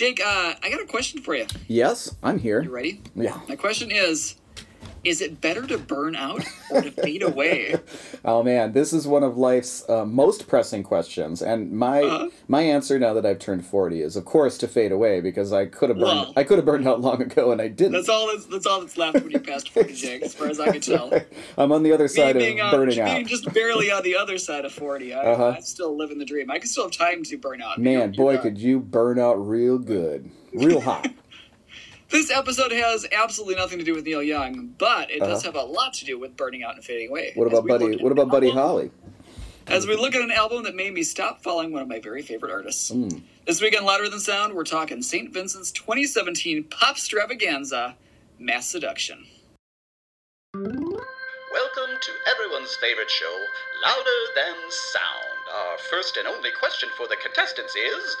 Jake, uh, I got a question for you. Yes, I'm here. You ready? Yeah. My question is Is it better to burn out or to fade away? Oh man, this is one of life's uh, most pressing questions, and my Uh-huh. my answer now that I've turned forty is, of course, to fade away because I could have burned Well- I could have burned out long ago, and I didn't. That's all that's, that's all that's left when you're past 40, Jake, as far as I can tell. I'm on the other side of being, uh, burning being out. just barely on the other side of 40. I, Uh-huh. I'm still living the dream. I can still have time to burn out. Man, boy, uh, could you burn out real good, real hot. This episode has absolutely nothing to do with Neil Young, but it does Uh-huh. have a lot to do with burning out and fading away. What about Buddy? What an about Buddy album- Holly? As we look at an album that made me stop following one of my very favorite artists. Mm. This week on Louder Than Sound, we're talking St. Vincent's 2017 pop stravaganza, Mass Seduction. Welcome to everyone's favorite show, Louder Than Sound. Our first and only question for the contestants is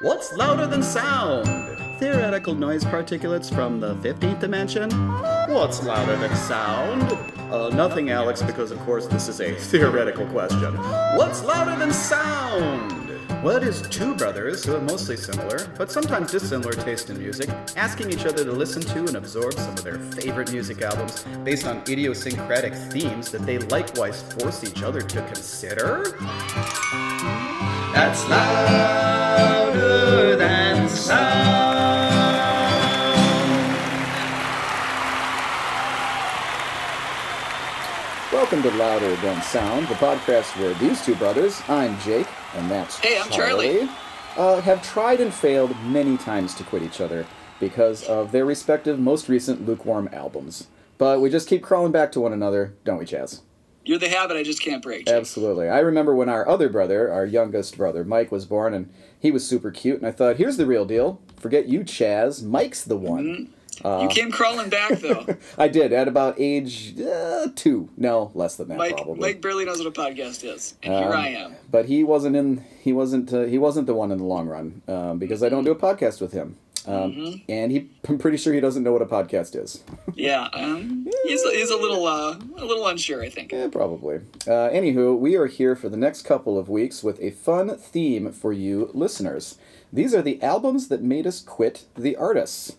What's louder than sound? Theoretical noise particulates from the 15th dimension? What's louder than sound? Uh, nothing, Alex, because of course this is a theoretical question. What's louder than sound? Well, it is two brothers who have mostly similar, but sometimes dissimilar taste in music, asking each other to listen to and absorb some of their favorite music albums based on idiosyncratic themes that they likewise force each other to consider? That's louder Welcome to Louder Than Sound, the podcast where these two brothers, I'm Jake, and that's Hey, I'm Charlie. uh, have tried and failed many times to quit each other because of their respective most recent lukewarm albums. But we just keep crawling back to one another, don't we, Chaz? You're the habit I just can't break. Jake. Absolutely. I remember when our other brother, our youngest brother, Mike, was born, and he was super cute, and I thought, here's the real deal. Forget you, Chaz. Mike's the one. You came crawling back, though. I did at about age uh, two. No, less than that, Mike, probably. Mike barely knows what a podcast is, and here Um, I am. but he wasn't in. He wasn't. Uh, he wasn't the one in the long run um, because I don't do a podcast with him. Um, Mm-hmm. And he, I'm pretty sure he doesn't know what a podcast is. Yeah, um, he's, he's a little uh, a little unsure, I think. Eh, probably. Uh, anywho, we are here for the next couple of weeks with a fun theme for you listeners. These are the albums that made us quit the artists.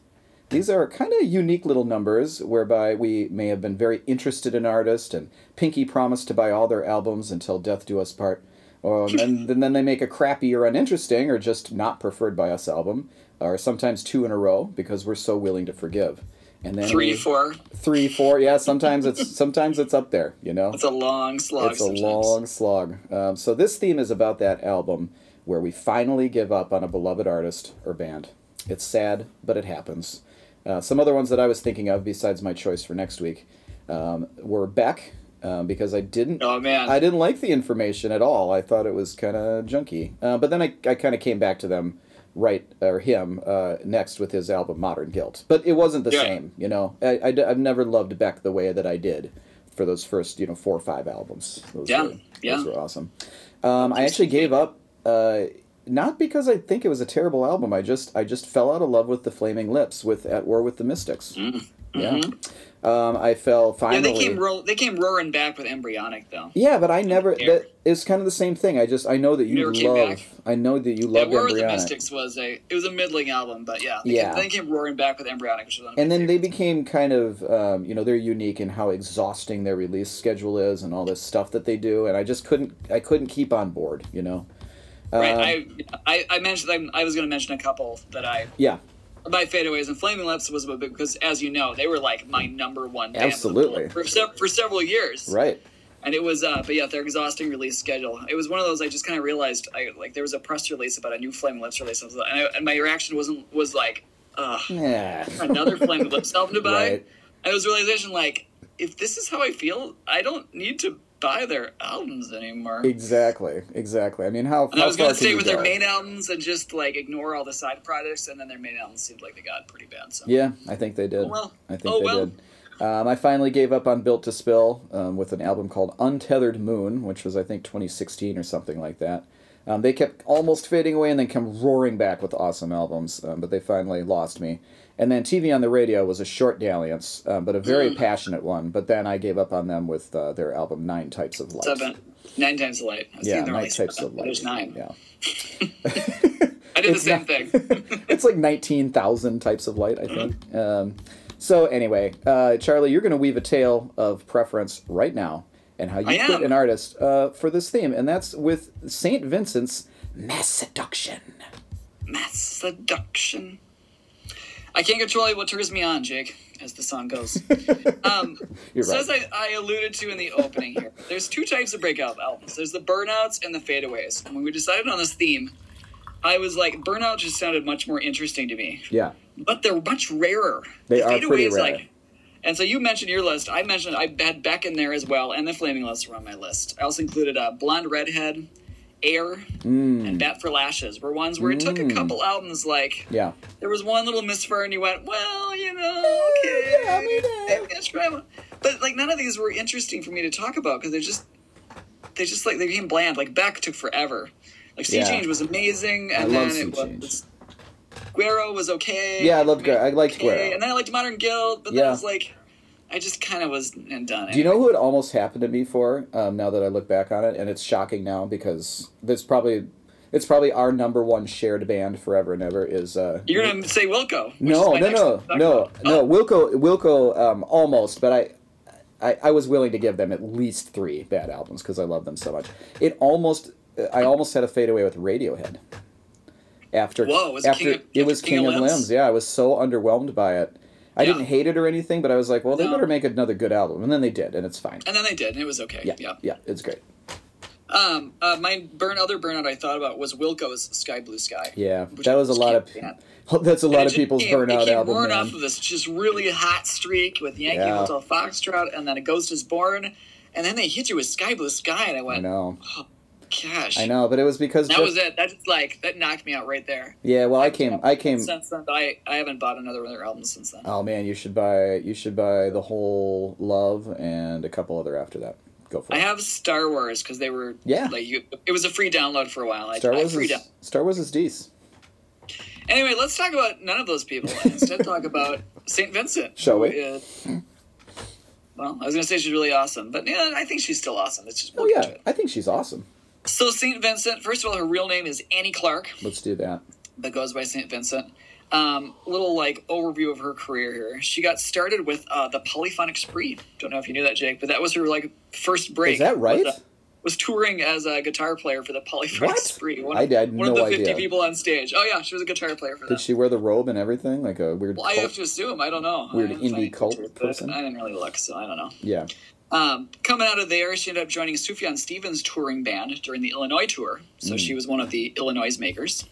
These are kind of unique little numbers whereby we may have been very interested in an artist and Pinky promised to buy all their albums until death do us part. Or, and, then they make a crappy or uninteresting or just not preferred by us album, or sometimes two in a row because we're so willing to forgive. And then Three, we- four. Yeah, sometimes it's sometimes it's up there. You know, It's a long slog. it's a long slog. Um, so this theme is about that album where we finally give up on a beloved artist or band. It's sad, but it happens. Uh, some other ones that I was thinking of, besides my choice for next week, um, were Beck, um, because I didn't. Oh man, I didn't like the information at all. I thought it was kind of junky. Uh, but then I, I kind of came back to them, right, or him, uh, next with his album Modern Guilt. But it wasn't the Yeah. same, you know. I, I, have never loved Beck the way that I did for those first, you know, four or five albums. Those Yeah, were, yeah. Those were awesome. Um, I actually gave up, uh, not because I think it was a terrible album. I just I just fell out of love with the Flaming Lips with At War with the Mystics. Yeah. Um, I fell Mm-hmm. yeah, they came ro- they came roaring back with embryonic though. Yeah, but I never. That it's kind of the same thing. I just I know that you love. I know that you Yeah, love War of the Embryonic. Mystics was a it was a middling album, but yeah, they Yeah. Came, they came roaring back with embryonic, which was one of my And then they became kind of, um, you know, they're unique in how exhausting their release schedule is and all this stuff that they do. And I just couldn't, I couldn't keep on board, you know. Right. Um, I, I I mentioned I, I was going to mention a couple that I yeah, my fadeaways and Flaming Lips was a bit because as you know they were like my number one band Absolutely. for se- for several years. right. and it was uh but yeah their exhausting release schedule it was one of those i just kind of realized i like there was a press release about a new flaming lips release and, I, and my reaction wasn't was like uh Yeah. another flaming lips album to buy Right. and it was a realization like if this is how i feel i don't need to buy their albums anymore Exactly. Exactly. I mean, how, and how i was going to stay with their go? main albums and just like ignore all the side projects and then their main albums seemed like they got pretty bad so Yeah, I think they did. Oh, well. I think Oh, they well. did. Um, I finally gave up on Built to Spill um, with an album called Untethered Moon, which was I think 2016 or something like that. Um, they kept almost fading away and then come roaring back with awesome albums, um, but they finally lost me. And then TV on the Radio was a short dalliance, um, but a very passionate one. But then I gave up on them with uh, their album Nine Types of Light. seven nine times light Yeah, Nine Types seven, of Light. there's nine Yeah. i did the same not- thing it's like nineteen thousand types of light, I think. Um, so anyway, uh, Charlie, you're going to weave a tale of preference right now, and how you am. an artist uh, for this theme, and that's with Saint Vincent's mass seduction. Mass seduction. I can't control what turns me on, Jake, as the song goes. Um, You're so right. as I, I alluded to in the opening here, there's two types of breakout albums. There's the burnouts and the fadeaways. And when we decided on this theme, I was like, burnout just sounded much more interesting to me. Yeah, But they're much rarer. They The are pretty rare. Like, and so you mentioned your list. I mentioned I had Beck in there as well, and the Flaming Lips were on my list. I also included uh, Blonde Redhead, Air, Mm. and Bat for Lashes were ones where it took a couple albums like yeah. there was one little misfire and you went, well, you know, okay, yeah, I mean, uh, try one. But like none of these were interesting for me to talk about because they're just they just like they became bland. Like Beck took forever. Like Sea Yeah. Change was amazing, and love then it Change. was Guero was okay. Yeah, I loved Guero. I liked okay, Guero. and then I liked Modern Guilt, but then Yeah. I was like, I just kind of was and done. Do you know who it almost happened to me for? Um, now that I look back on it, and it's shocking now because that's probably it's probably our number one shared band forever and ever is. Uh, You're gonna say Wilco? no, no, no, one to talk no, about. no. Oh, Wilco, Wilco, um, almost, but I, I, I was willing to give them at least three bad albums because I love them so much. It almost, I almost had a fade away with Radiohead. After, Whoa, was it after King of- it was King, of Limbs. Yeah, I was so underwhelmed by it. I Yeah. didn't hate it or anything, but I was like, well, they No. better make another good album, and then they did, and it's fine. and then they did, and it was okay. Yeah, yeah. yeah, it's great. Um, uh, my burn other burnout I thought about was Wilco's Sky Blue Sky. Yeah, that was a lot of that's a lot of people's came- burnout came album. born man. off of this just really hot streak with Yankee Yeah. Hotel Foxtrot, and then A Ghost is Born, and then they hit you with Sky Blue Sky, and I I went, know, gosh, I know, but it was because that Jeff- was it. That's like that knocked me out right there. yeah. Well, I came, I came. Since then, I I haven't bought another one of their albums since then. Oh man, you should buy you should buy the whole Love and a couple other after that. Go for I it. I have Star Wars because they were Yeah. like you. It was a free download for a while. I, Star I Wars free is down- Star Wars is decent. Anyway, let's talk about none of those people instead talk about Saint Vincent. Shall who we? is- well, I was gonna say she's really awesome, but yeah, I think she's still awesome. It's just Oh we'll get to yeah. I think she's awesome. So Saint Vincent, first of all, her real name is Annie Clark, Let's do that. but goes by Saint Vincent. Um, little like overview of her career here. She got started with uh, the Polyphonic Spree. Don't know if you knew that, Jake, but that was her like first break. Is that right? Was, uh, was touring as a guitar player for the Polyphonic What? Spree. One, I had one of no the fifty idea. people on stage. Oh yeah, she was a guitar player for them. Did she wear the robe and everything like a weird? Well, I cult- have to assume. I don't know. Weird I didn't indie cult but person? I didn't really look, so I don't know. Yeah. Um, coming out of there, she ended up joining Sufjan Stevens' touring band during the Illinois tour. So Mm. she was one of the Illinois makers.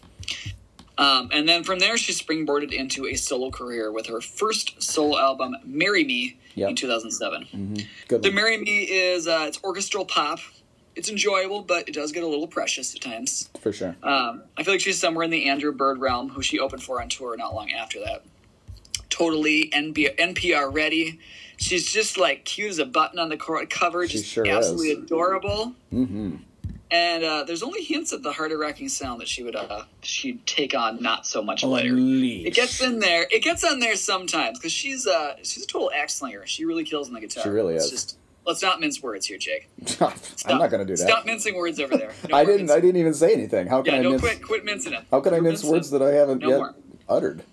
Um, and then from there, she springboarded into a solo career with her first solo album, "Marry Me," Yep. in 2007. Good. The one. "Marry Me" is uh, it's orchestral pop. It's enjoyable, but it does get a little precious at times. for sure. Um, I feel like she's somewhere in the Andrew Bird realm, who she opened for on tour not long after that. Totally NB- NPR ready. She's just like cute as a button on the cover, She just sure absolutely is. adorable. Mm-hmm. And uh, there's only hints of the heart wrecking sound that she would uh, she'd take on not so much later. It gets in there. It gets on there sometimes because she's uh she's a total axe slinger. She really kills on the guitar. She really It's is. Just, let's not mince words here, Jake. I'm not gonna do that. Stop mincing words over there. No I didn't. mincing. I didn't even say anything. How can Yeah, I no, mince? quit, quit mincing it. How can I Quit mince words it. that I haven't No yet more. uttered?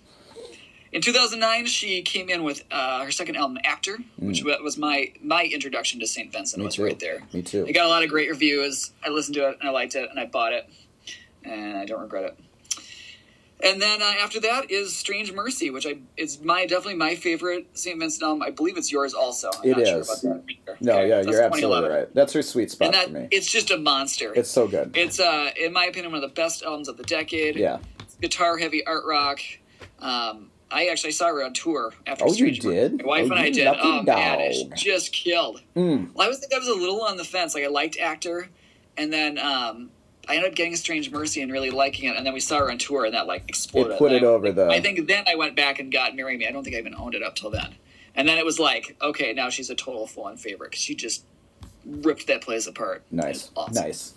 In 2009, she came in with uh, her second album, Actor, which wa- was my my introduction to St. Vincent. Mm. Me was too. right there. Me too. It got a lot of great reviews. I listened to it and I liked it and I bought it, and I don't regret it. And then uh, after that is Strange Mercy, which I is my definitely my favorite St. Vincent album. I believe it's yours also. I'm It not sure about that. either. No, Okay, yeah, that's you're absolutely right. That's her sweet spot And that for me. it's just a monster. It's so good. It's uh, in my opinion, one of the best albums of the decade. Yeah. Guitar heavy art rock. Um, I actually saw her on tour after. Oh, you did? My wife Oh, and I did. Oh man, it just killed. Mm. Well, I was think I was a little on the fence. Like I liked actor, and then um, I ended up getting Strange Mercy and really liking it. And then we saw her on tour, and that like exploded. It put And it I- over the. I think then I went back and got Marry Me. I don't think I even owned it up till then. And then it was like, okay, now she's a total full-on favorite because she just ripped that place apart. nice. Awesome. Nice.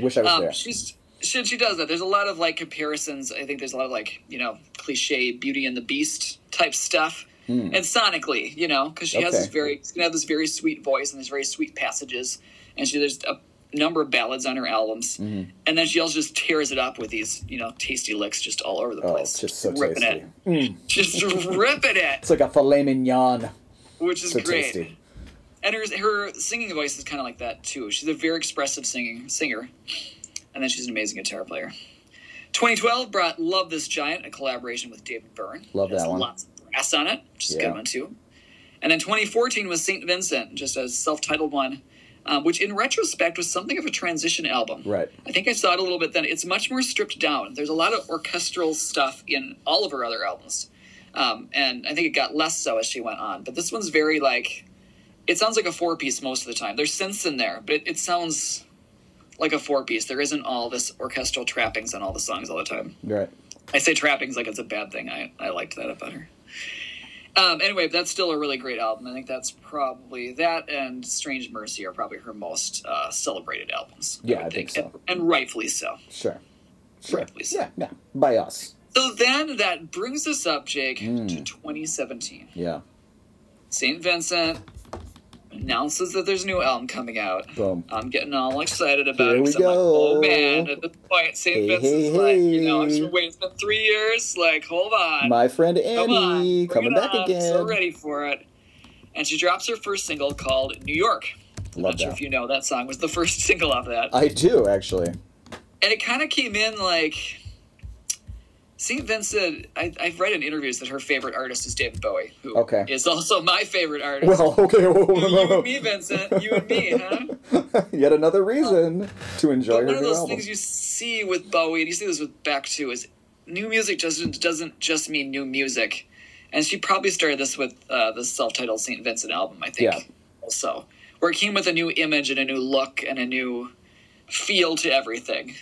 Wish I was Um, there. she's she, she does that. There's a lot of like comparisons. I think there's a lot of like you know cliche Beauty and the Beast type stuff, and sonically, you know, because she has Hmm. This very she's gonna have this very sweet voice and these very sweet passages, and she there's a number of ballads on her albums, Mhm. and then she also just tears it up with these you know tasty licks just all over the Oh, place. just so ripping tasty. it, Mm, just ripping it, it's like a filet mignon. which is So great. tasty. And her her singing voice is kind of like that too. She's a very expressive singing singer, and then she's an amazing guitar player. 2012 brought "Love This Giant," a collaboration with David Byrne. Love that one. Lots of brass on it, which is a good one too. And then 2014 was Saint Vincent, just a self-titled one, um, which in retrospect was something of a transition album. Right. I think I saw it a little bit then. It's much more stripped down. There's a lot of orchestral stuff in all of her other albums. Um, and I think it got less so as she went on. But this one's very like, it sounds like a four piece most of the time. There's synths in there, but it, it sounds like a four piece. There isn't all this orchestral trappings on all the songs all the time. Right. I say trappings like it's a bad thing. I, I liked that about her. Um, anyway, that's still a really great album. I think that's probably that and Strange Mercy are probably her most uh, celebrated albums. Yeah, would I think so. And, and rightfully so. Sure. Sure. Rightfully so. Yeah. Yeah. By us. So then that brings us up, Jake, Mm. to 2017. Yeah. St. Vincent announces that there's a new album coming out. Boom. I'm getting all excited about Here it. we 'cause I'm like, oh man, at this point, St. Hey, Vincent's hey, like, you know, I'm hey. just waiting. It's been three years. Like, hold on. My friend Annie coming back on. again. So ready for it. And she drops her first single called New York. I'm Love not sure that. if you know that song was the first single off that. I do actually. and it kind of came in like St. Vincent. I, I've read in interviews that her favorite artist is David Bowie, who is Okay. also my favorite artist. Well, okay. whoa, you whoa, and me, Vincent. You and me, huh? Yet another reason to enjoy But her one of those album. things you see with Bowie, and you see this with Beck too, is new music doesn't doesn't just mean new music. And she probably started this with uh, the self-titled St. Vincent album, I think. Yeah. Also, where it came with a new image and a new look and a new feel to everything.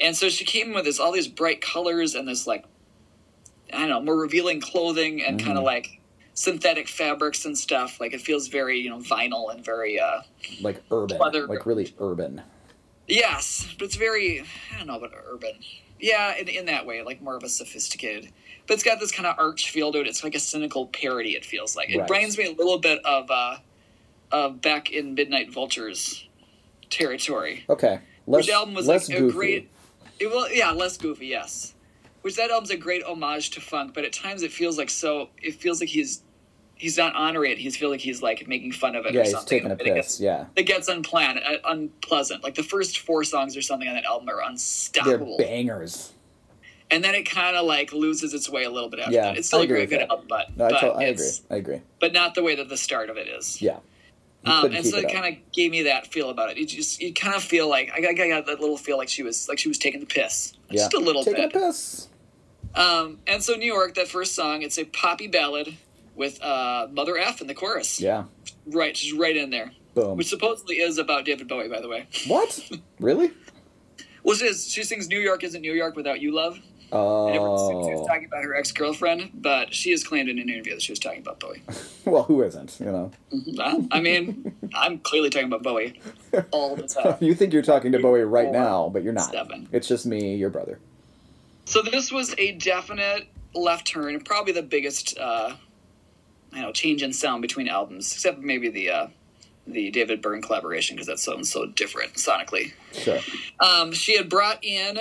And so she came with this all these bright colors and this like I don't know, more revealing clothing and kind Mhm. of like synthetic fabrics and stuff. Like it feels very, you know, vinyl and very uh like urban, Leather- like really urban. Yes, but it's very I don't know about urban. Yeah, in, in that way, like more of a sophisticated. But it's got this kind of arch feel to it. It's like a cynical parody. It feels like it Right. reminds me a little bit of uh, of Beck in Midnight Vultures territory. Okay. Less, which album was less like goofy. a great. It will yeah less goofy yes, which that album's a great homage to funk. But at times it feels like so. It feels like he's he's not honoring it. He's feels like he's like making fun of it Yeah, or he's something. taking a and it piss. gets- Yeah. it gets unplanned, uh, unpleasant. Like the first four songs or something on that album are unstoppable. They're bangers. and then it kind of like loses its way a little bit after Yeah, that. It's still I a very good that. album, but No, I, but, to- I agree. I agree. but not the way that the start of it is. Yeah. Um, and so it it kind of gave me that feel about it. You just you kind of feel like I, I got that little feel like she was like she was taking the piss, Yeah. just a little Taking bit. Taking a piss. Um, and so New York, that first song, it's a poppy ballad with uh, Mother F in the chorus. Yeah. Right, she's right in there. Boom. Which supposedly is about David Bowie, by the way. What? really? Well, she, is, she sings New York isn't New York without you, love. And everyone assumes she was Oh. talking about her ex girlfriend, but she has claimed in an interview that she was talking about Bowie. Well, who isn't? You know. Well, I mean, I'm clearly talking about Bowie all the time. You think you're talking to Bowie right now, but you're not. seven. It's just me, your brother. So this was a definite left turn, probably the biggest, uh, I know, change in sound between albums, except maybe the uh, the David Byrne collaboration because that sounds so different sonically. Sure. Um, she had brought in,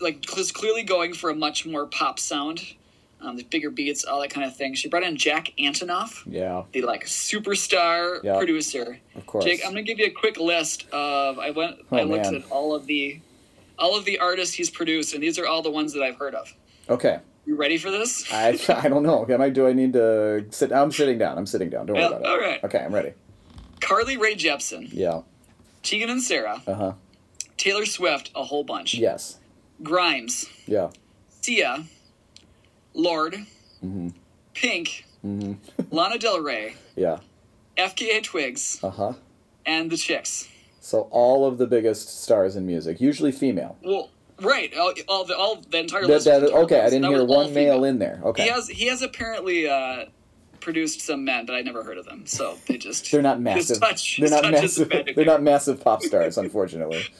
like, was clearly going for a much more pop sound, um, the bigger beats, all that kind of thing. She brought in Jack Antonoff, Yeah, the like superstar Yeah. producer. of course. Jake, I'm gonna give you a quick list of I went I Oh, looked man. at all of the all of the artists he's produced, and these are all the ones that I've heard of. Okay. You ready for this? I, I don't know. Am I? Do I need to sit? Down? I'm sitting down. I'm sitting down. Don't worry Yeah, about it. all right. Okay, I'm ready. Carly Rae Jepsen, Yeah. Tegan and Sara, Uh huh. Taylor Swift, a whole bunch. Yes. Grimes, Yeah. Sia, Lorde, Mm-hmm. Pink, Mm-hmm. Lana Del Rey, Yeah. FKA Twigs, Uh huh. and the Chicks. So all of the biggest stars in music, usually female. Well, right, all, all the all the entire That, list. that, was okay, I didn't hear one male female. in there. Okay. He has he has apparently uh, produced some men, but I never heard of them. So they just They're not massive. touch- they're not massive. They're not massive pop stars, unfortunately.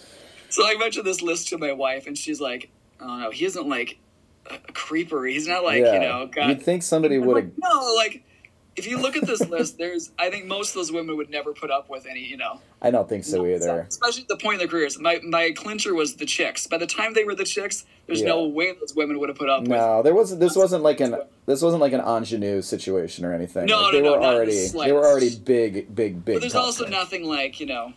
So I mentioned this list to my wife, and she's like, "Oh no, he isn't like a creeper. He's not like yeah. you know, God." You'd think somebody would like, have. no, like if you look at this list, there's I think most of those women would never put up with any, you know, I don't think so either. Especially at the point in their careers. My my clincher was the chicks. By the time they were the chicks, there's no way those women would have put up with. No, there wasn't. This wasn't like an. This wasn't like an ingenue situation or anything. No, Like, no, they no, were the already. They were already big, big, big. But there's also nothing like you know,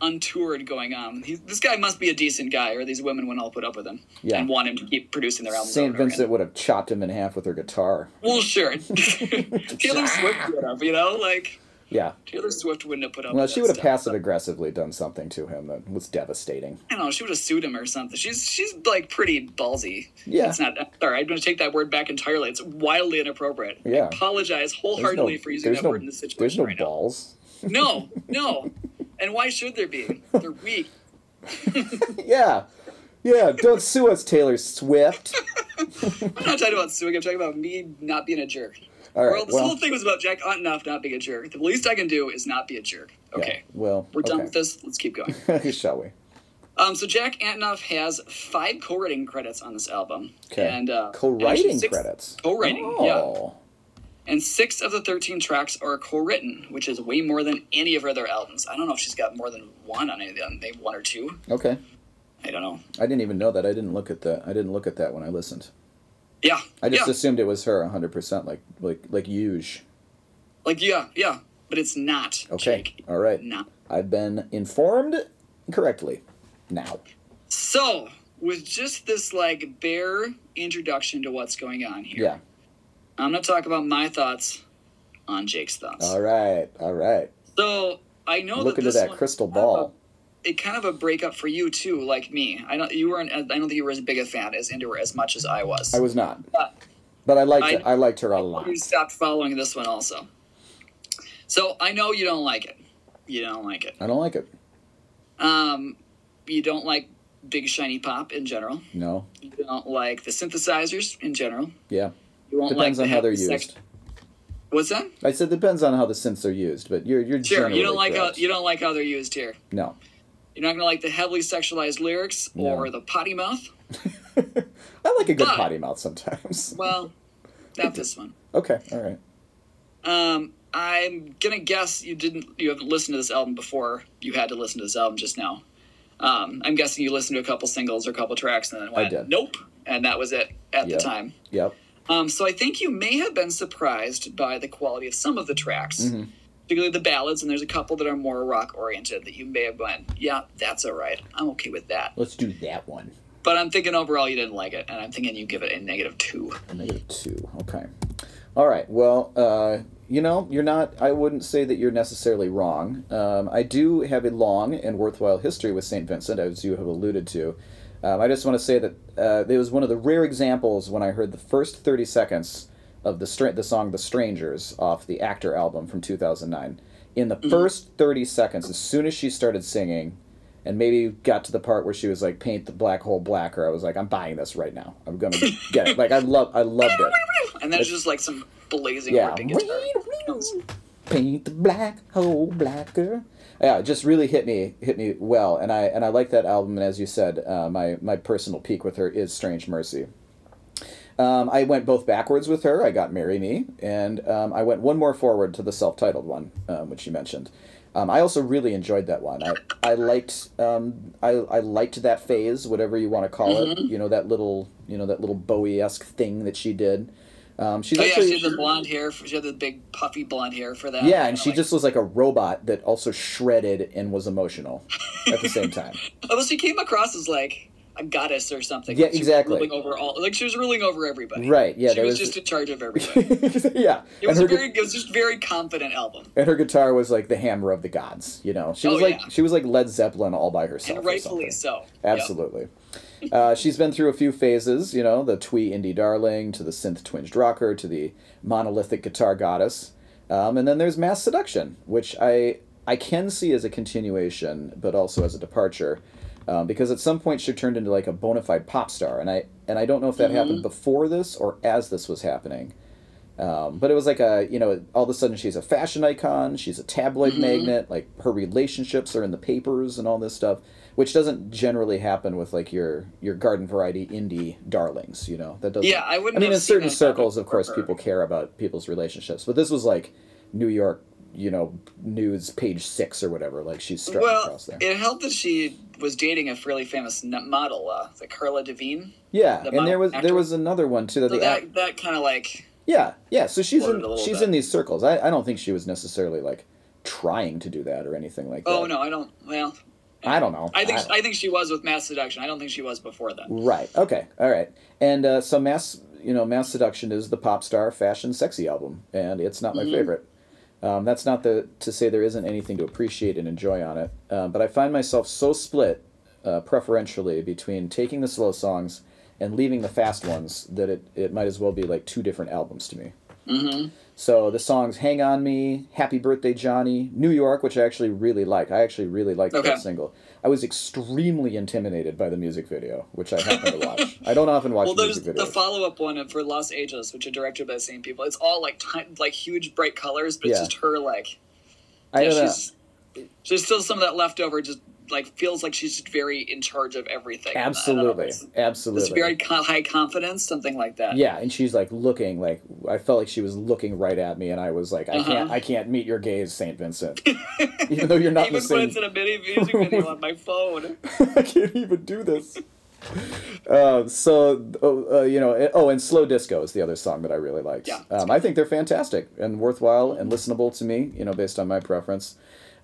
untoured going on. He, this guy must be a decent guy, or these women wouldn't all put up with him Yeah. and want him to keep producing their albums. Saint over and over Vincent would have chopped him in half with her guitar. Well, sure. Taylor Swift would have, you know, like Yeah. Taylor Swift wouldn't have put up. With. Well, she would have passive aggressively done something to him that was devastating. I don't know. She would have sued him or something. She's she's like pretty ballsy. Yeah. It's not. Uh, sorry, I'm going to take that word back entirely. It's wildly inappropriate. Yeah. I apologize wholeheartedly no, for using there's that no, word in this there's situation no right now. No, no. And why should there be? They're weak. Yeah. Yeah, don't sue us, Taylor Swift. I'm not talking about suing. I'm talking about me not being a jerk. All right, well, this well, whole thing was about Jack Antonoff not being a jerk. The least I can do is not be a jerk. yeah, Okay. well, We're done okay. with this. Let's keep going. Shall we? Um, so Jack Antonoff has five co-writing credits on this album. Okay. And uh, Co-writing six- credits. Co-writing, yeah. And six of the 13 tracks are co-written, which is way more than any of her other albums. I don't know if she's got more than one on any of them. Maybe one or two. Okay. I don't know. I didn't even know that. I didn't look at that. I didn't look at that when I listened. Yeah. I just yeah. assumed it was her 100%, like like like huge. like yeah, yeah, but it's not. Okay. Jake. All right. No. I've been informed correctly. Now. So with just this like bare introduction to what's going on here, Yeah. I'm gonna talk about my thoughts on Jake's thoughts. All right. All right. So I know Look that into this that crystal kind of a- ball. it kind of a breakup for you too, like me. I know you weren't. I don't think you were as big a fan as into her as much as I was. I was not. But But I liked I- it. I liked her a lot. you stopped following this one also. So I know you don't like it. You don't like it. I don't like it. Um, you don't like big shiny pop in general. No. You don't like the synthesizers in general. Yeah. You won't Depends like on how they're used. What's that? I said depends on how the synths are used, but you're you're Sure. You don't like how you don't like how they're used here. No. You're not gonna like the heavily sexualized lyrics No. or the potty mouth. I like a good But- potty mouth sometimes. Well, not this one. Okay. All right. Um, I'm gonna guess you didn't. You haven't listened to this album before. You had to listen to this album just now. Um, I'm guessing you listened to a couple singles or a couple tracks and then went, I did. "Nope," and that was it at Yep. the time. Yep. Um, so I think you may have been surprised by the quality of some of the tracks, Mhm. particularly the ballads. And there's a couple that are more rock oriented that you may have went, "Yeah, that's all right. I'm okay with that." Let's do that one. But I'm thinking overall you didn't like it, and I'm thinking you give it a negative two. A negative two. Okay. All right. Well, uh, you know, you're not. I wouldn't say that you're necessarily wrong. Um, I do have a long and worthwhile history with Saint Vincent, as you have alluded to. Um, I just want to say that uh, it was one of the rare examples when I heard the first 30 seconds of the stra- the song "The Strangers" off the Actor album from 2009. In the first 30 seconds, as soon as she started singing, and maybe got to the part where she was like paint the black hole blacker i was like i'm buying this right now. I'm gonna get it. Like i love i loved it. And that's just like some blazing yeah. paint the black hole blacker yeah it just really hit me hit me well and i and i like that album and as you said uh, my my personal peak with her is strange mercy um, I went both backwards with her. I got "Marry Me," and um, I went one more forward to the self-titled one, um, which you mentioned. Um, I also really enjoyed that one. I, I liked um, I, I liked that phase, whatever you want to call it. Mm-hmm. You know that little you know that little Bowie esque thing that she did. Um, she's Oh yeah, she had the blonde hair. She had the big puffy blonde hair for that. yeah, and she like- just was like a robot that also shredded and was emotional at the same time. Although she came across as like a goddess or something. Yeah, Like, exactly. ruling over all, like she was ruling over everybody. Right, yeah, She was, was- just in charge of everybody. yeah, It was her a gu- very, it was just very confident album, and her guitar was like the hammer of the gods. You know, she was Oh, like yeah. she was like Led Zeppelin all by herself. and rightfully so. Yep. Absolutely. uh, she's been through a few phases, you know, the twee indie darling to the synth twinged rocker to the monolithic guitar goddess, um, and then there's mass seduction, which I I can see as a continuation, but also as a departure, um, because at some point she turned into like a bona fide pop star, and I and I don't know if that happened before this or as this was happening. Um, but it was like a, you know, all of a sudden she's a fashion icon, she's a tabloid Mm-hmm. magnet, like her relationships are in the papers and all this stuff, which doesn't generally happen with like your your garden variety indie darlings, you know. That doesn't Yeah, I wouldn't I mean in certain circles of course her. people care about people's relationships, but this was like New York, you know, news page 6 or whatever, like she's strutting Well, across there. it helped that she was dating a fairly famous model, uh, like Cara Delevingne. yeah, the and there was actor. there was another one too that So act- that that kind of like Yeah, yeah. So she's in she's bit. in these circles. I, I don't think she was necessarily like trying to do that or anything like that. oh no, I don't. Well, I don't know. I think don't- I think she was with Mass Seduction. I don't think she was before that. right. Okay. All right. And uh, so mass you know mass seduction is the pop star fashion sexy album, and it's not my Mm-hmm. favorite. Um, that's not the to say there isn't anything to appreciate and enjoy on it, uh, but I find myself so split, uh, preferentially between taking the slow songs and leaving the fast ones that it, it might as well be like two different albums to me. Mm-hmm. So the songs "Hang on Me," "Happy Birthday Johnny," "New York," which I actually really like. I actually really liked Okay. that single. I was extremely intimidated by the music video, which I happened to watch. I don't often watch music. Well, there's music the follow-up one for Los Angeles, which are directed by the same people. It's all like like huge bright colors, but it's just her like I yeah, don't know. she's there's still some of that leftover. Just like feels like she's very in charge of everything. I don't know, Absolutely, it's- absolutely. This very co- high confidence, something like that. yeah, and she's like looking like I felt like she was looking right at me, and I was like, I Uh-huh. can't, I can't meet your gaze, Saint Vincent. Even though you're not Even the when same. it's in a mini music video on my phone. I can't even do this. Uh, so, oh, uh, you know, oh, and Slow Disco is the other song that I really liked. Yeah. Um, I think they're fantastic and worthwhile and listenable to me, you know, based on my preference.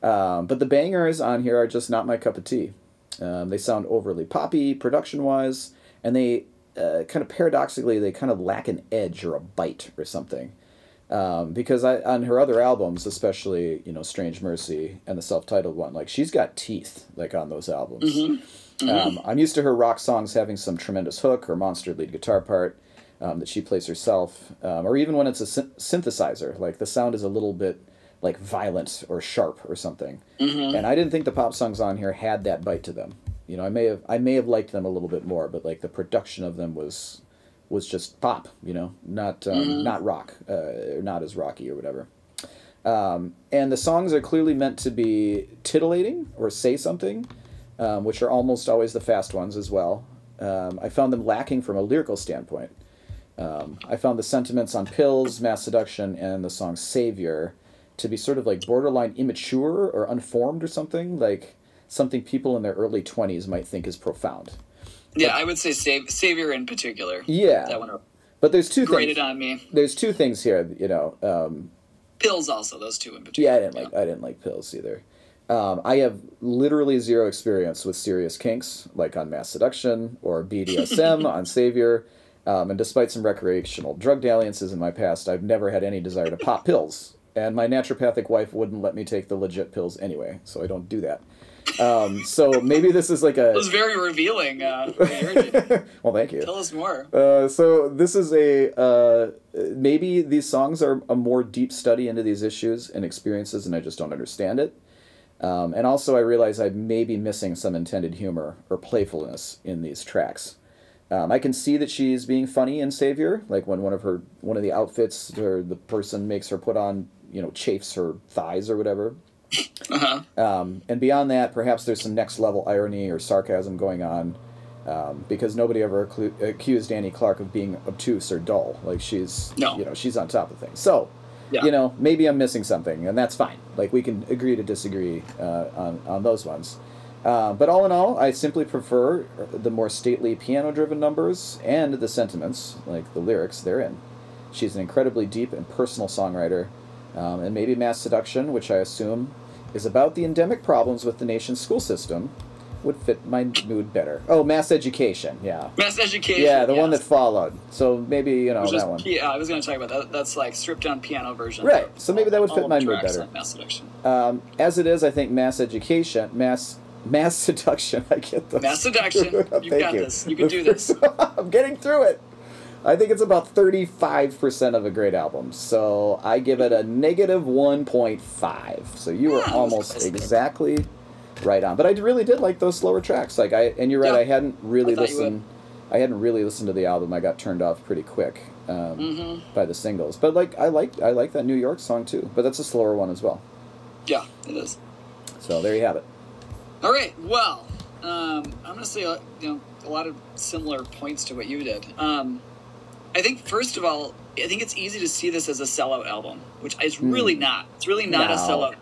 Um, but the bangers on here are just not my cup of tea. Um, they sound overly poppy production wise, and they uh, kind of paradoxically, they kind of lack an edge or a bite or something. Um, because I, on her other albums, especially you know Strange Mercy and the self-titled one, like she's got teeth like on those albums. Um, I'm used to her rock songs having some tremendous hook or monster lead guitar part um, that she plays herself, um, or even when it's a syn- synthesizer, like the sound is a little bit like violent or sharp or something. And I didn't think the pop songs on here had that bite to them. You know, I may have I may have liked them a little bit more, but like the production of them was was just pop. You know, not um, not rock, uh, not as rocky or whatever. Um, and the songs are clearly meant to be titillating or say something, um, which are almost always the fast ones as well. Um, I found them lacking from a lyrical standpoint. Um, I found the sentiments on Pills, Mass Seduction, and the song Savior to be sort of like borderline immature or unformed or something, like something people in their early 20s might think is profound. Yeah, I would say Sav- Savior in particular. Yeah. That one But there's two things. on me. There's two things here, you know. Um, Pills also, those two in particular. Yeah, I didn't like I didn't like pills either. Um, I have literally zero experience with serious kinks, like on mass seduction or BDSM on Savior. Um, and despite some recreational drug dalliances in my past, I've never had any desire to pop pills. And my naturopathic wife wouldn't let me take the legit pills anyway, so I don't do that. Um, so maybe this is like a. It was very revealing. Uh, when I heard you. well, thank you. Tell us more. Uh, so this is a uh, maybe these songs are a more deep study into these issues and experiences, and I just don't understand it. Um, and also, I realize I may be missing some intended humor or playfulness in these tracks. Um, I can see that she's being funny in Savior, like when one of her one of the outfits or the person makes her put on, you know, chafes her thighs or whatever. Uh-huh. Um, and beyond that, perhaps there's some next level irony or sarcasm going on, um, because nobody ever accu- accused Annie Clark of being obtuse or dull. Like she's, No. you know, she's on top of things. So, Yeah. you know, maybe I'm missing something, and that's fine. Like we can agree to disagree uh, on on those ones. Uh, but all in all, I simply prefer the more stately piano-driven numbers and the sentiments, like the lyrics, they're. She's an incredibly deep and personal songwriter, um, and maybe Mass Seduction, which I assume is about the endemic problems with the nation's school system, would fit my mood better. Oh, Mass Education, yeah. Mass education. Yeah, the one that followed. So maybe, you know, Which is that one. Yeah, I was going to talk about that. That's like stripped down piano version. Right, so maybe that would fit my mood better. Mass seduction. Um, as it is, I think Mass Education, Mass Mass Seduction, I get those. Mass seduction. You've got you. this. You can do this. I'm getting through it. I think it's about 35% of a great album. So I give it a negative 1.5. So you were almost exactly right on. But I really did like those slower tracks. Like I and you're right, Yeah. I hadn't really I listened I hadn't really listened to the album. I got turned off pretty quick um, Mm-hmm. by the singles. But like I like I like that New York song too. But that's a slower one as well. Yeah, it is. So there you have it. All right. Well, um, I'm going to say uh, you know a lot of similar points to what you did. Um, I think first of all, I think it's easy to see this as a sellout album, which it's really not. It's really not a Hmm. No. sellout.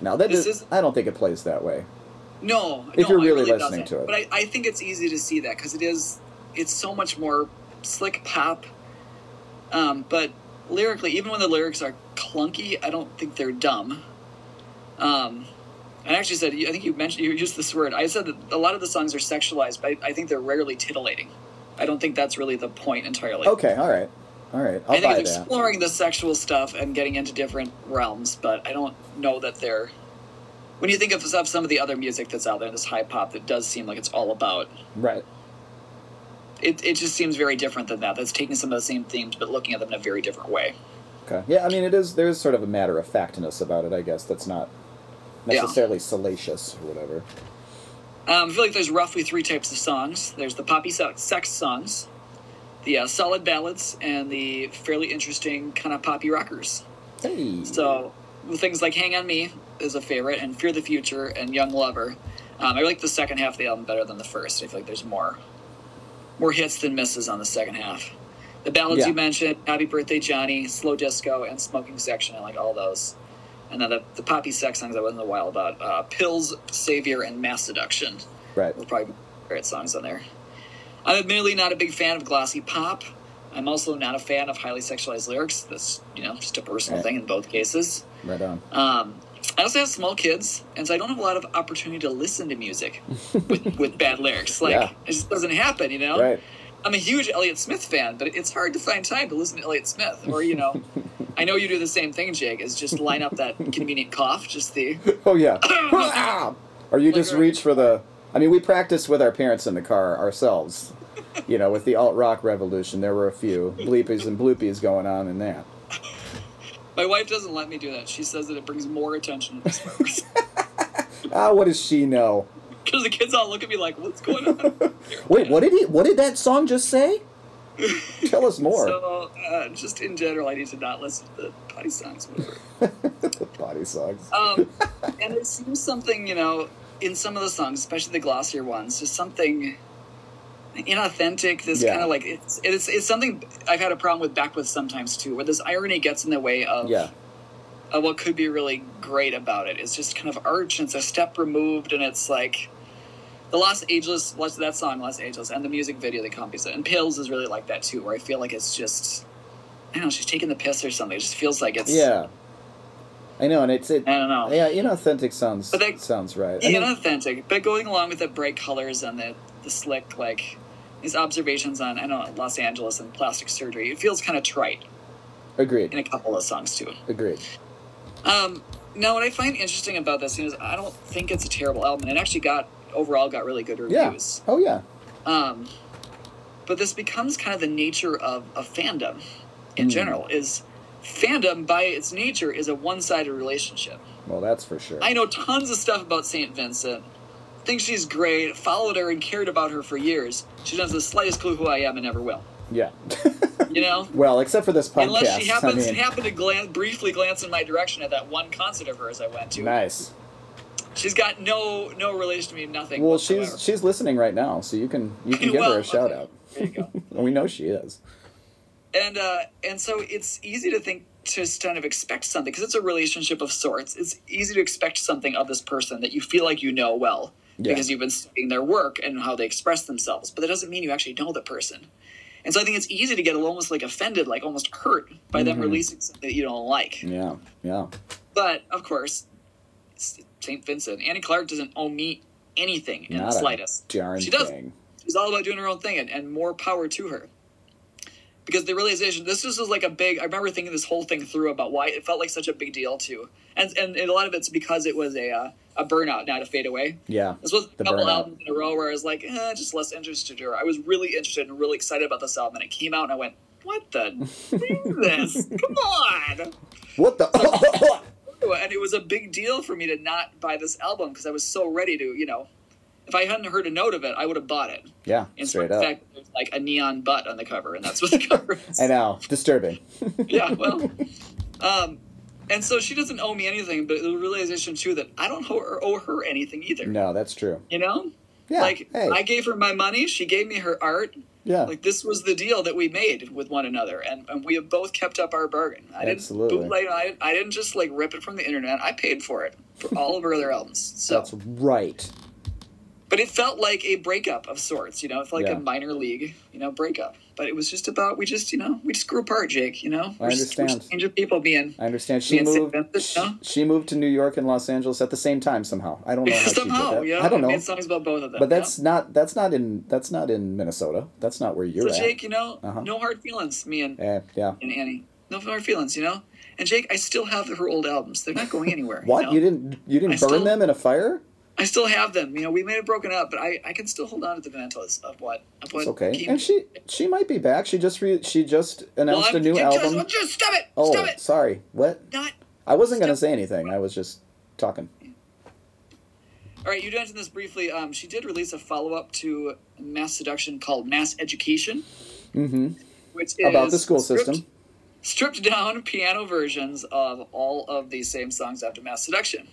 Now that This is, is- I don't think it plays that way. No, If no, you're it really listening doesn't. to it. But I, I think it's easy to see that because it is. It's so much more slick pop. Um, but lyrically, even when the lyrics are clunky, I don't think they're dumb. Um, I actually said I think you mentioned you used this word. I said that a lot of the songs are sexualized, but I think they're rarely titillating. I don't think that's really the point entirely. Okay, all right, all right. I'll I think it's that. exploring the sexual stuff and getting into different realms, but I don't know that they're. When you think of of some of the other music that's out there, this high pop that does seem like it's all about, Right. it, it just seems very different than that. That's taking some of the same themes but looking at them in a very different way. Okay. Yeah, I mean, it is. There is sort of a matter of factness about it, I guess. That's not Yeah. necessarily salacious or whatever. Um, I feel like there's roughly three types of songs. There's the poppy sex songs, the uh, solid ballads, and the fairly interesting kind of poppy rockers. Hey. So things like "Hang on Me" is a favorite, and "Fear the Future" and "Young Lover." Um, I like the second half of the album better than the first. I feel like there's more, more hits than misses on the second half. The ballads Yeah. you mentioned, "Happy Birthday, Johnny," "Slow Disco," and "Smoking Section," I like all those. And then the, the poppy sex songs I wasn't a while about uh, "Pills," "Savior," and "Mass Seduction." right. Will probably great songs on there. I'm admittedly not a big fan of glossy pop. I'm also not a fan of highly sexualized lyrics. That's you know just a personal Right. thing in both cases. Right on. Um, I also have small kids, and so I don't have a lot of opportunity to listen to music with, with bad lyrics. Like Yeah. it just doesn't happen, you know. Right. I'm a huge Elliott Smith fan, but it's hard to find time to listen to Elliott Smith. Or you know, I know you do the same thing, Jake. Is just line up that convenient cough, just the Oh yeah. or you just reach for the. I mean, we practiced with our parents in the car ourselves. You know, with the alt rock revolution, there were a few bleepies and bloopies going on in that. My wife doesn't let me do that. She says that it brings more attention to the smokers. Ah, what does she know? Because the kids all look at me like, "What's going on?" Wait, what did he? What did that song just say? Tell us more. So, uh, just in general, I need to not listen to the potty songs. Whatever. Body songs. Um, and there seems something, you know, in some of the songs, especially the glossier ones, just something inauthentic. This Yeah. kind of like it's, it's it's something I've had a problem with Beck with sometimes too, where this irony gets in the way of Yeah. of what could be really great about it. It's just kind of arch and it's a step removed, and it's like the Los Angeles, that song Los Angeles, and the music video that accompanies it. And Pills is really like that too, where I feel like it's just. I don't know, she's taking the piss or something. It just feels like it's. Yeah. I know, and it's it. I don't know. Yeah, inauthentic sounds But they- sounds right. I mean, inauthentic, but going along with the bright colors and the, the slick, like these observations on I don't know Los Angeles and plastic surgery, it feels kind of trite Agreed. in a couple of songs too. Agreed. Um, now, what I find interesting about this is I don't think it's a terrible album. It actually got overall got really good reviews. Yeah. Oh yeah. Um, but this becomes kind of the nature of, a fandom in Mm. general. Is fandom by its nature is a one sided relationship. Well, that's for sure. I know tons of stuff about St. Vincent. Think she's great, followed her and cared about her for years. She doesn't have the slightest clue who I am and never will. Yeah. You know? well, except for this podcast. Unless she happens I mean, happened to glance, briefly glance in my direction at that one concert of hers I went to. nice. She's got no no relation to me, nothing. Well, whatsoever. she's she's listening right now, so you can you can give Well, her a shout okay. out. There you go. we know she is. and uh, and so it's easy to think to just kind of expect something because it's a relationship of sorts. It's easy to expect something of this person that you feel like you know well Yeah. because you've been studying their work and how they express themselves. But that doesn't mean you actually know the person. And so I think it's easy to get almost like offended, like almost hurt by them Mhm. releasing something that you don't like. Yeah. Yeah. But of course, St. Vincent, Annie Clark doesn't owe me anything in Not the slightest. Darn She does. thing. She's all about doing her own thing, and, and more power to her. Because the realization, this was like a big. I remember thinking this whole thing through about why it felt like such a big deal too, and and, a lot of it's because it was a uh, a burnout, not a fade away. Yeah. This was a couple burnout. albums in a row where I was like, eh, just less interested in her. I was really interested and really excited about this album, and it came out, and I went, "What the? this? Come on!" What the? and it was a big deal for me to not buy this album because I was so ready to, you know, if I hadn't heard a note of it, I would have bought it. Yeah, In straight spite of up. fact there's like a neon butt on the cover, and that's what the cover is. I know, disturbing. yeah, well, um, and so she doesn't owe me anything, but the realization too that I don't owe her, owe her anything either. no, that's true. You know, Yeah, like hey, I gave her my money, she gave me her art. Yeah, Like this was the deal that we made with one another, and, and we have both kept up our bargain. I didn't Absolutely. bootleg. I, I didn't just like rip it from the internet. I paid for it for all of our other albums. So, that's right. But it felt like a breakup of sorts. You know, it felt like Yeah. a minor league, you know, breakup. But it was just about we just you know we just grew apart, Jake. You know, I we're just, we're understand. just strange people being I understand. She Me and St. moved. Vincent, She, no? she moved to New York and Los Angeles at the same time somehow. I don't know how she did that. Yeah, I don't know. Made songs about both of them. But that's not that's not in that's not in Minnesota. That's not where you're so at. Jake. You know, Uh-huh. no hard feelings. Me and, yeah. and Annie, no hard feelings. You know. And Jake, I still have her old albums. They're not going anywhere. What know? you didn't you didn't I burn still- them in a fire? I still have them. You know, we may have broken up, but I, I can still hold on to the mementos of what of what. It's okay. came- And she she might be back. She just re, she just announced I'm- a new you album. Just, just stop it! oh, Stop it! sorry. What? Not. I wasn't gonna say anything. I was just talking. All right, you mentioned this briefly. Um, she did release a follow up to Mass Seduction called Mass Education, Mm-hmm. which is About the school stripped- system. stripped down piano versions of all of the same songs after Mass Seduction,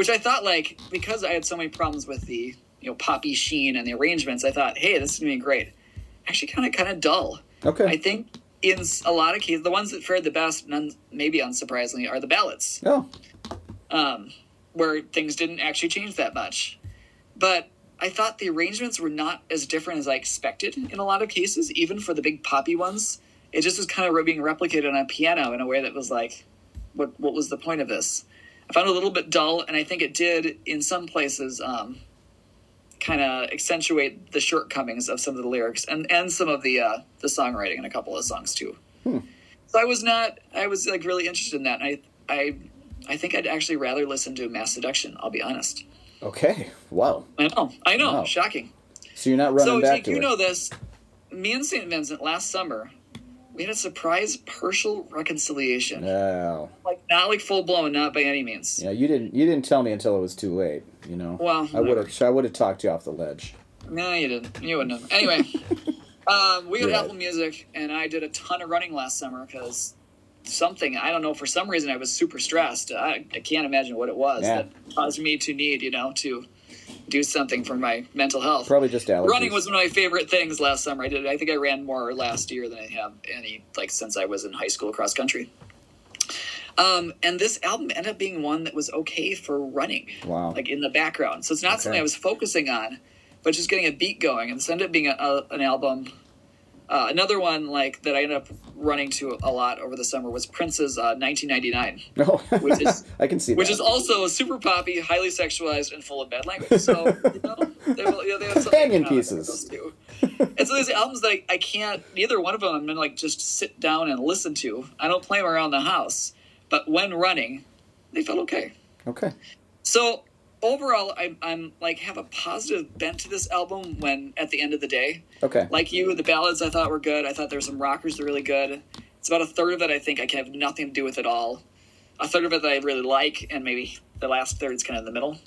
which I thought like because I had so many problems with the you know poppy sheen and the arrangements, I thought, hey, this is gonna be great. Actually, kind of kind of dull. Okay. I think in a lot of cases, the ones that fared the best, none, maybe unsurprisingly, are the ballads, oh, um, where things didn't actually change that much. But I thought the arrangements were not as different as I expected in a lot of cases, even for the big poppy ones. It just was kind of being replicated on a piano in a way that was like, what what was the point of this? I found it a little bit dull, and I think it did in some places um, kind of accentuate the shortcomings of some of the lyrics and and some of the uh, the songwriting in a couple of songs too. So I was not. I was like really interested in that. And I I I think I'd actually rather listen to Mass Seduction. I'll be honest. okay. Wow. I know. I know. Wow. Shocking. So you're not running so back Jake, to you it. know this. Me and St. Vincent last summer, we had a surprise partial reconciliation. No. Like not like full blown, not by any means. Yeah, you didn't you didn't tell me until it was too late. You know. Well, I would have I would have talked you off the ledge. No, you didn't. You wouldn't have. Anyway, um, we got Right. Apple Music, and I did a ton of running last summer because something I don't know for some reason I was super stressed. I, I can't imagine what it was Yeah. that caused me to need you know to do something for my mental health. Probably just allergies. Running was one of my favorite things last summer. I did. I think I ran more last year than I have any like since I was in high school cross country. Um, and this album ended up being one that was okay for running Wow. like in the background. So it's not something I was focusing on, but just getting a beat going. And this ended up being a, a, an album. Uh, another one like that I ended up running to a lot over the summer was Prince's uh, 1999, No. which is- I can see which that. is also super poppy, highly sexualized, and full of bad language. So you know, they, will- you know, they have Companion pieces. with those two. And so these albums that I, I can't. Neither one of them I'm gonna like just sit down and listen to. I don't play them around the house, but when running, they felt okay. okay. So overall, I'm, I'm like have a positive bent to this album. When at the end of the day, Okay. like you, the ballads I thought were good. I thought there were some rockers that were really good. It's about a third of it I think I can have nothing to do with at all. A third of it that I really like, and maybe the last third is kind of in the middle.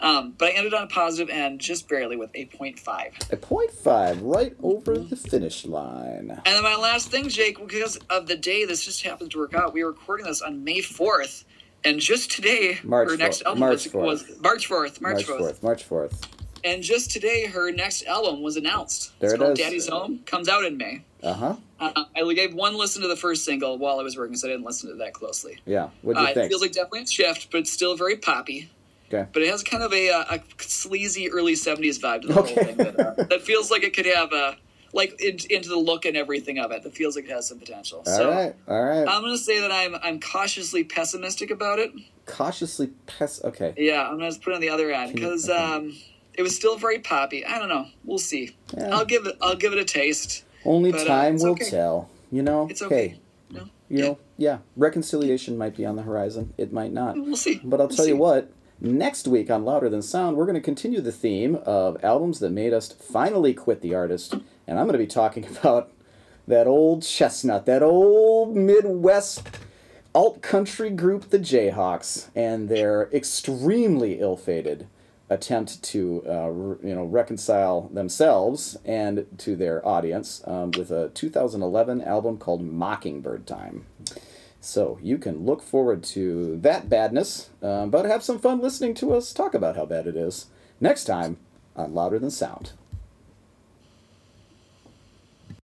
Um, but I ended on a positive and just barely with a 0.5. A point five, right over the finish line. And then my last thing, Jake, because of the day this just happened to work out, we were recording this on May 4th. And just today, March her next album March was, 4th. was March 4th. March, March 4th. fourth. March fourth. And just today, her next album was announced. There it's it called is. Daddy's Home. Comes out in May. Uh huh. Uh, I gave one listen to the first single while I was working, so I didn't listen to that closely. Yeah. What do you Uh, it think? feels like definitely a shift, but it's still very poppy. Okay. But it has kind of a, uh, a sleazy early '70s vibe to the Okay. whole thing that, uh, that feels like it could have a like in, into the look and everything of it. That feels like it has some potential. All so right. All right. I'm gonna say that I'm I'm cautiously pessimistic about it. Cautiously pes. Okay. Yeah, I'm gonna put it on the other end because okay. um, it was still very poppy. I don't know. We'll see. Yeah. I'll give it. I'll give it a taste. Only but, uh, time it's will okay. tell. You know. It's okay. Hey, No, you Yeah. know. Yeah. Reconciliation might be on the horizon. It might not. we'll see. But I'll We'll tell you what. Next week on Louder Than Sound, we're going to continue the theme of albums that made us finally quit the artist, and I'm going to be talking about that old chestnut, that old Midwest alt country group, the Jayhawks, and their extremely ill-fated attempt to uh, re- you know reconcile themselves and to their audience um, with a 2011 album called Mockingbird Time. So you can look forward to that badness, um, but have some fun listening to us talk about how bad it is next time on Louder Than Sound.